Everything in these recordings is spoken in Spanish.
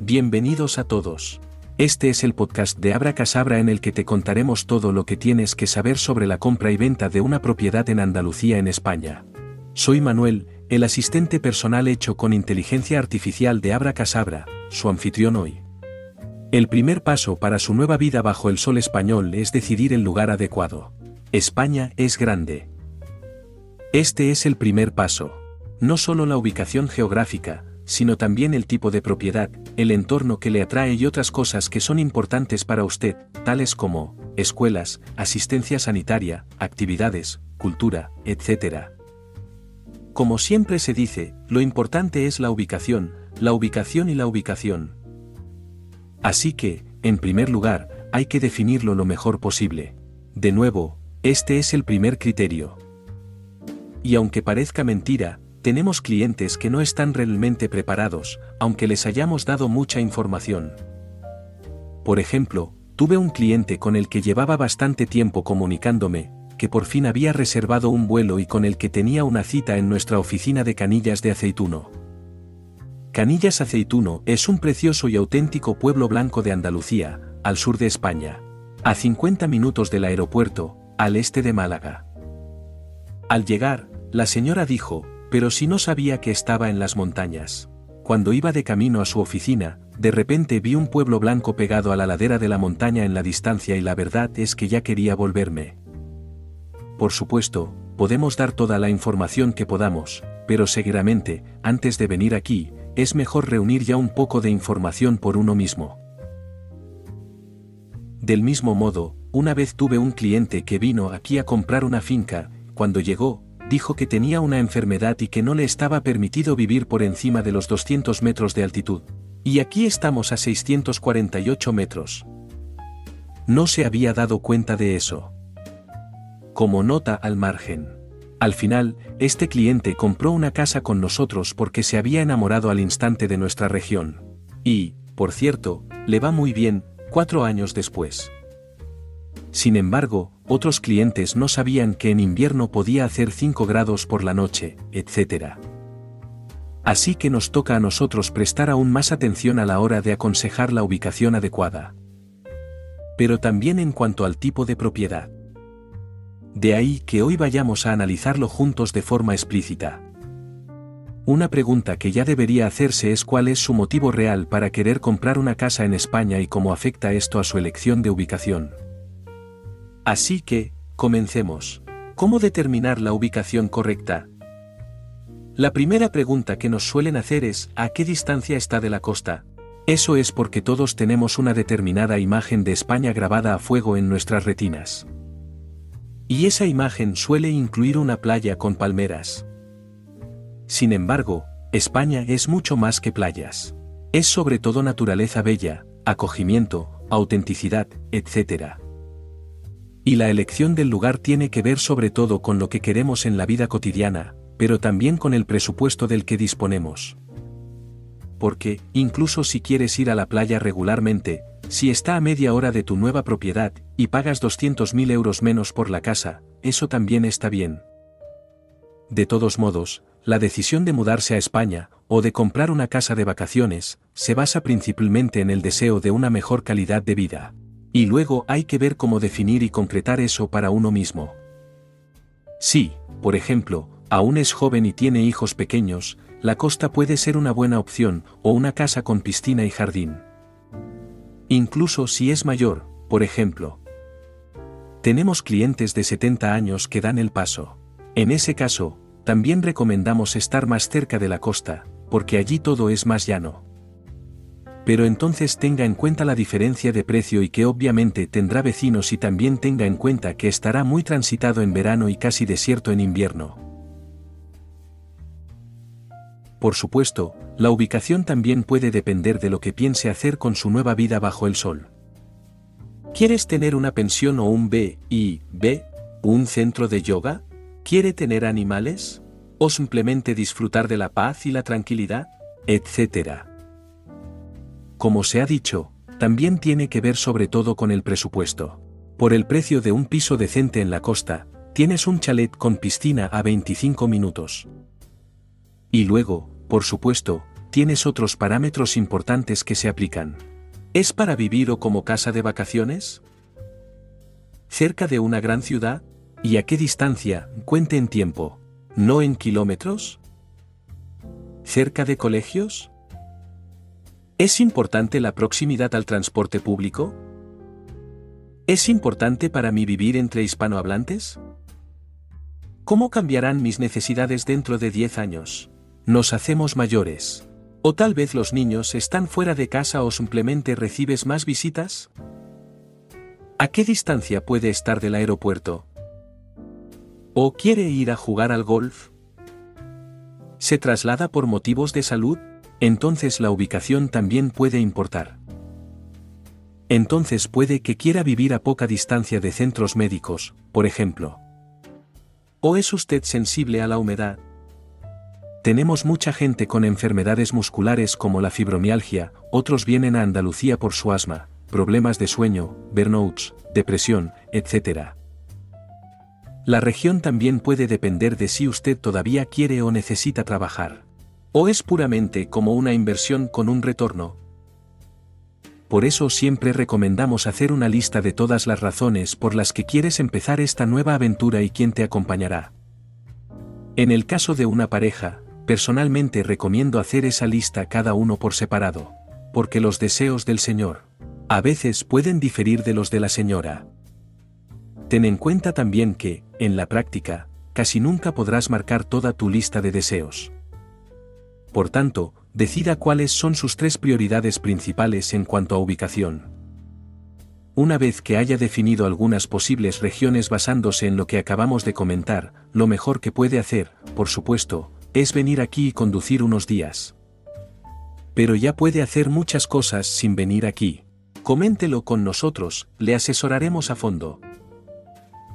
Bienvenidos a todos. Este es el podcast de Abra Casabra en el que te contaremos todo lo que tienes que saber sobre la compra y venta de una propiedad en Andalucía en España. Soy Manuel, el asistente personal hecho con inteligencia artificial de Abra Casabra, su anfitrión hoy. El primer paso para su nueva vida bajo el sol español es decidir el lugar adecuado. España es grande. Este es el primer paso. No solo la ubicación geográfica, sino también el tipo de propiedad, el entorno que le atrae y otras cosas que son importantes para usted, tales como escuelas, asistencia sanitaria, actividades, cultura, etc. Como siempre se dice, lo importante es la ubicación, la ubicación y la ubicación. Así que, en primer lugar, hay que definirlo lo mejor posible. De nuevo, este es el primer criterio. Y aunque parezca mentira, tenemos clientes que no están realmente preparados, aunque les hayamos dado mucha información. Por ejemplo, tuve un cliente con el que llevaba bastante tiempo comunicándome, que por fin había reservado un vuelo y con el que tenía una cita en nuestra oficina de Canillas de Aceituno. Canillas Aceituno es un precioso y auténtico pueblo blanco de Andalucía, al sur de España, a 50 minutos del aeropuerto, al este de Málaga. Al llegar, la señora dijo, pero si no sabía que estaba en las montañas. Cuando iba de camino a su oficina, de repente vi un pueblo blanco pegado a la ladera de la montaña en la distancia y la verdad es que ya quería volverme. Por supuesto, podemos dar toda la información que podamos, pero seguramente, antes de venir aquí, es mejor reunir ya un poco de información por uno mismo. Del mismo modo, una vez tuve un cliente que vino aquí a comprar una finca, cuando llegó, dijo que tenía una enfermedad y que no le estaba permitido vivir por encima de los 200 metros de altitud. Y aquí estamos a 648 metros. No se había dado cuenta de eso. Como nota al margen. Al final, este cliente compró una casa con nosotros porque se había enamorado al instante de nuestra región. Y, por cierto, le va muy bien, cuatro años después. Sin embargo, otros clientes no sabían que en invierno podía hacer 5 grados por la noche, etc. Así que nos toca a nosotros prestar aún más atención a la hora de aconsejar la ubicación adecuada. Pero también en cuanto al tipo de propiedad. De ahí que hoy vayamos a analizarlo juntos de forma explícita. Una pregunta que ya debería hacerse es cuál es su motivo real para querer comprar una casa en España y cómo afecta esto a su elección de ubicación. Así que, comencemos. ¿Cómo determinar la ubicación correcta? La primera pregunta que nos suelen hacer es, ¿a qué distancia está de la costa? Eso es porque todos tenemos una determinada imagen de España grabada a fuego en nuestras retinas. Y esa imagen suele incluir una playa con palmeras. Sin embargo, España es mucho más que playas. Es sobre todo naturaleza bella, acogimiento, autenticidad, etc. Y la elección del lugar tiene que ver sobre todo con lo que queremos en la vida cotidiana, pero también con el presupuesto del que disponemos. Porque, incluso si quieres ir a la playa regularmente, si está a media hora de tu nueva propiedad, y pagas 200.000 euros menos por la casa, eso también está bien. De todos modos, la decisión de mudarse a España, o de comprar una casa de vacaciones, se basa principalmente en el deseo de una mejor calidad de vida. Y luego hay que ver cómo definir y concretar eso para uno mismo. Si, por ejemplo, aún es joven y tiene hijos pequeños, la costa puede ser una buena opción, o una casa con piscina y jardín. Incluso si es mayor, por ejemplo. Tenemos clientes de 70 años que dan el paso. En ese caso, también recomendamos estar más cerca de la costa, porque allí todo es más llano pero entonces tenga en cuenta la diferencia de precio y que obviamente tendrá vecinos y también tenga en cuenta que estará muy transitado en verano y casi desierto en invierno. Por supuesto, la ubicación también puede depender de lo que piense hacer con su nueva vida bajo el sol. ¿Quieres tener una pensión o un B y B? ¿Un centro de yoga? ¿Quiere tener animales? ¿O simplemente disfrutar de la paz y la tranquilidad? Etcétera. Como se ha dicho, también tiene que ver sobre todo con el presupuesto. Por el precio de un piso decente en la costa, tienes un chalet con piscina a 25 minutos. Y luego, por supuesto, tienes otros parámetros importantes que se aplican. ¿Es para vivir o como casa de vacaciones? ¿Cerca de una gran ciudad? ¿Y a qué distancia? Cuente en tiempo. ¿No en kilómetros? ¿Cerca de colegios? ¿Es importante la proximidad al transporte público? ¿Es importante para mí vivir entre hispanohablantes? ¿Cómo cambiarán mis necesidades dentro de 10 años? Nos hacemos mayores. ¿O tal vez los niños están fuera de casa o simplemente recibes más visitas? ¿A qué distancia puede estar del aeropuerto? ¿O quiere ir a jugar al golf? ¿Se traslada por motivos de salud? Entonces la ubicación también puede importar. Entonces puede que quiera vivir a poca distancia de centros médicos, por ejemplo. ¿O es usted sensible a la humedad? Tenemos mucha gente con enfermedades musculares como la fibromialgia, otros vienen a Andalucía por su asma, problemas de sueño, burnouts, depresión, etc. La región también puede depender de si usted todavía quiere o necesita trabajar. ¿O es puramente como una inversión con un retorno? Por eso siempre recomendamos hacer una lista de todas las razones por las que quieres empezar esta nueva aventura y quién te acompañará. En el caso de una pareja, personalmente recomiendo hacer esa lista cada uno por separado, porque los deseos del Señor, a veces pueden diferir de los de la señora. Ten en cuenta también que, en la práctica, casi nunca podrás marcar toda tu lista de deseos. Por tanto, decida cuáles son sus tres prioridades principales en cuanto a ubicación. Una vez que haya definido algunas posibles regiones basándose en lo que acabamos de comentar, lo mejor que puede hacer, por supuesto, es venir aquí y conducir unos días. Pero ya puede hacer muchas cosas sin venir aquí. Coméntelo con nosotros, le asesoraremos a fondo.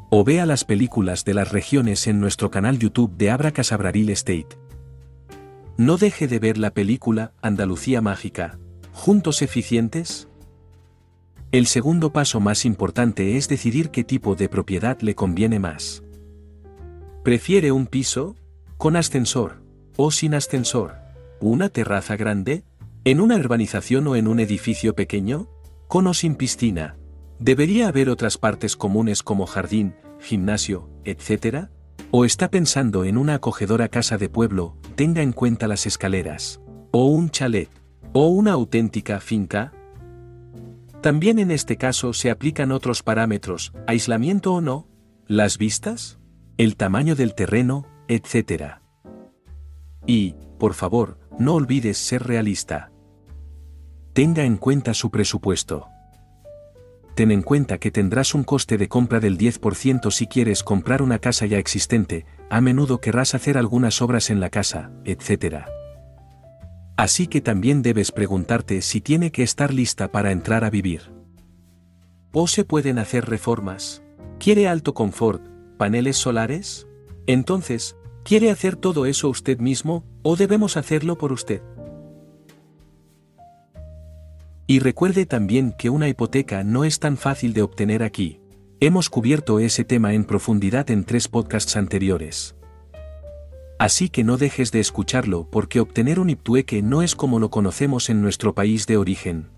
O vea las películas de las regiones en nuestro canal YouTube de Abra Casabraril Estate. No deje de ver la película Andalucía Mágica. ¿Juntos eficientes? El segundo paso más importante es decidir qué tipo de propiedad le conviene más. ¿Prefiere un piso? ¿Con ascensor? ¿O sin ascensor? ¿Una terraza grande? ¿En una urbanización o en un edificio pequeño? ¿Con o sin piscina? ¿Debería haber otras partes comunes como jardín, gimnasio, etc.? ¿O está pensando en una acogedora casa de pueblo, tenga en cuenta las escaleras? ¿O un chalet? ¿O una auténtica finca? También en este caso se aplican otros parámetros, aislamiento o no, las vistas, el tamaño del terreno, etc. Y, por favor, no olvides ser realista. Tenga en cuenta su presupuesto ten en cuenta que tendrás un coste de compra del 10% si quieres comprar una casa ya existente, a menudo querrás hacer algunas obras en la casa, etc. Así que también debes preguntarte si tiene que estar lista para entrar a vivir. ¿O se pueden hacer reformas? ¿Quiere alto confort, paneles solares? Entonces, ¿quiere hacer todo eso usted mismo, o debemos hacerlo por usted? Y recuerde también que una hipoteca no es tan fácil de obtener aquí. Hemos cubierto ese tema en profundidad en tres podcasts anteriores. Así que no dejes de escucharlo porque obtener un hiptueque no es como lo conocemos en nuestro país de origen.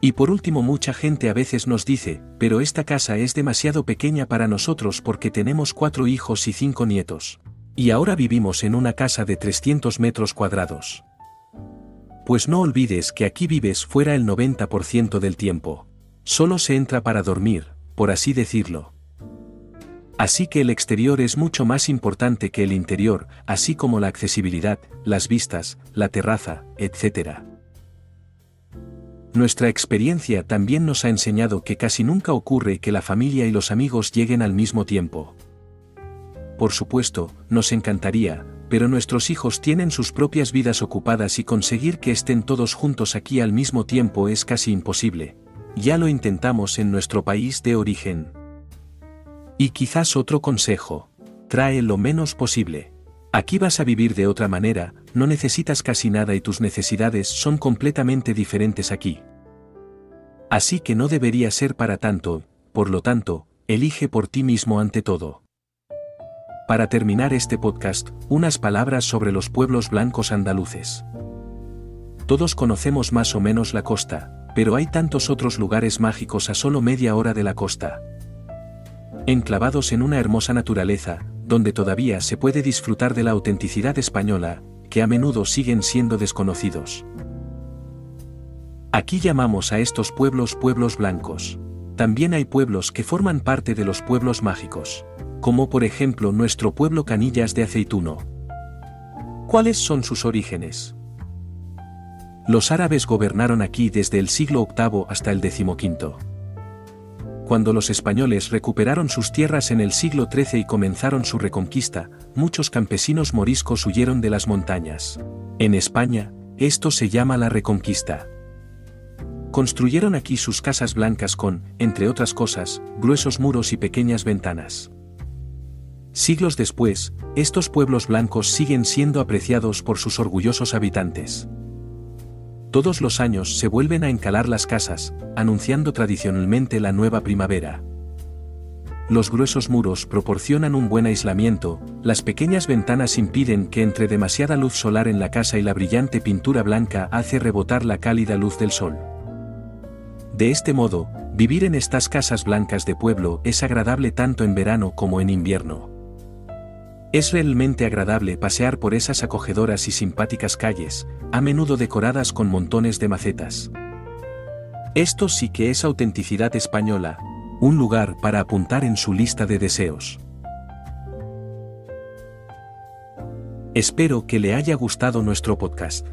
Y por último mucha gente a veces nos dice, pero esta casa es demasiado pequeña para nosotros porque tenemos cuatro hijos y cinco nietos. Y ahora vivimos en una casa de 300 metros cuadrados. Pues no olvides que aquí vives fuera el 90% del tiempo. Solo se entra para dormir, por así decirlo. Así que el exterior es mucho más importante que el interior, así como la accesibilidad, las vistas, la terraza, etc. Nuestra experiencia también nos ha enseñado que casi nunca ocurre que la familia y los amigos lleguen al mismo tiempo. Por supuesto, nos encantaría, pero nuestros hijos tienen sus propias vidas ocupadas y conseguir que estén todos juntos aquí al mismo tiempo es casi imposible. Ya lo intentamos en nuestro país de origen. Y quizás otro consejo. Trae lo menos posible. Aquí vas a vivir de otra manera, no necesitas casi nada y tus necesidades son completamente diferentes aquí. Así que no debería ser para tanto, por lo tanto, elige por ti mismo ante todo. Para terminar este podcast, unas palabras sobre los pueblos blancos andaluces. Todos conocemos más o menos la costa, pero hay tantos otros lugares mágicos a solo media hora de la costa. Enclavados en una hermosa naturaleza, donde todavía se puede disfrutar de la autenticidad española, que a menudo siguen siendo desconocidos. Aquí llamamos a estos pueblos pueblos blancos. También hay pueblos que forman parte de los pueblos mágicos, como por ejemplo nuestro pueblo Canillas de Aceituno. ¿Cuáles son sus orígenes? Los árabes gobernaron aquí desde el siglo VIII hasta el XV. Cuando los españoles recuperaron sus tierras en el siglo XIII y comenzaron su reconquista, muchos campesinos moriscos huyeron de las montañas. En España, esto se llama la reconquista. Construyeron aquí sus casas blancas con, entre otras cosas, gruesos muros y pequeñas ventanas. Siglos después, estos pueblos blancos siguen siendo apreciados por sus orgullosos habitantes. Todos los años se vuelven a encalar las casas, anunciando tradicionalmente la nueva primavera. Los gruesos muros proporcionan un buen aislamiento, las pequeñas ventanas impiden que entre demasiada luz solar en la casa y la brillante pintura blanca hace rebotar la cálida luz del sol. De este modo, vivir en estas casas blancas de pueblo es agradable tanto en verano como en invierno. Es realmente agradable pasear por esas acogedoras y simpáticas calles, a menudo decoradas con montones de macetas. Esto sí que es autenticidad española, un lugar para apuntar en su lista de deseos. Espero que le haya gustado nuestro podcast.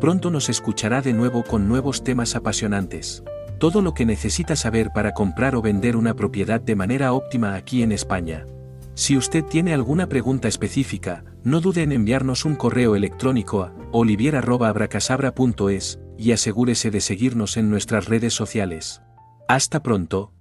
Pronto nos escuchará de nuevo con nuevos temas apasionantes. Todo lo que necesita saber para comprar o vender una propiedad de manera óptima aquí en España. Si usted tiene alguna pregunta específica, no dude en enviarnos un correo electrónico a olivier.abracasabra.es y asegúrese de seguirnos en nuestras redes sociales. Hasta pronto,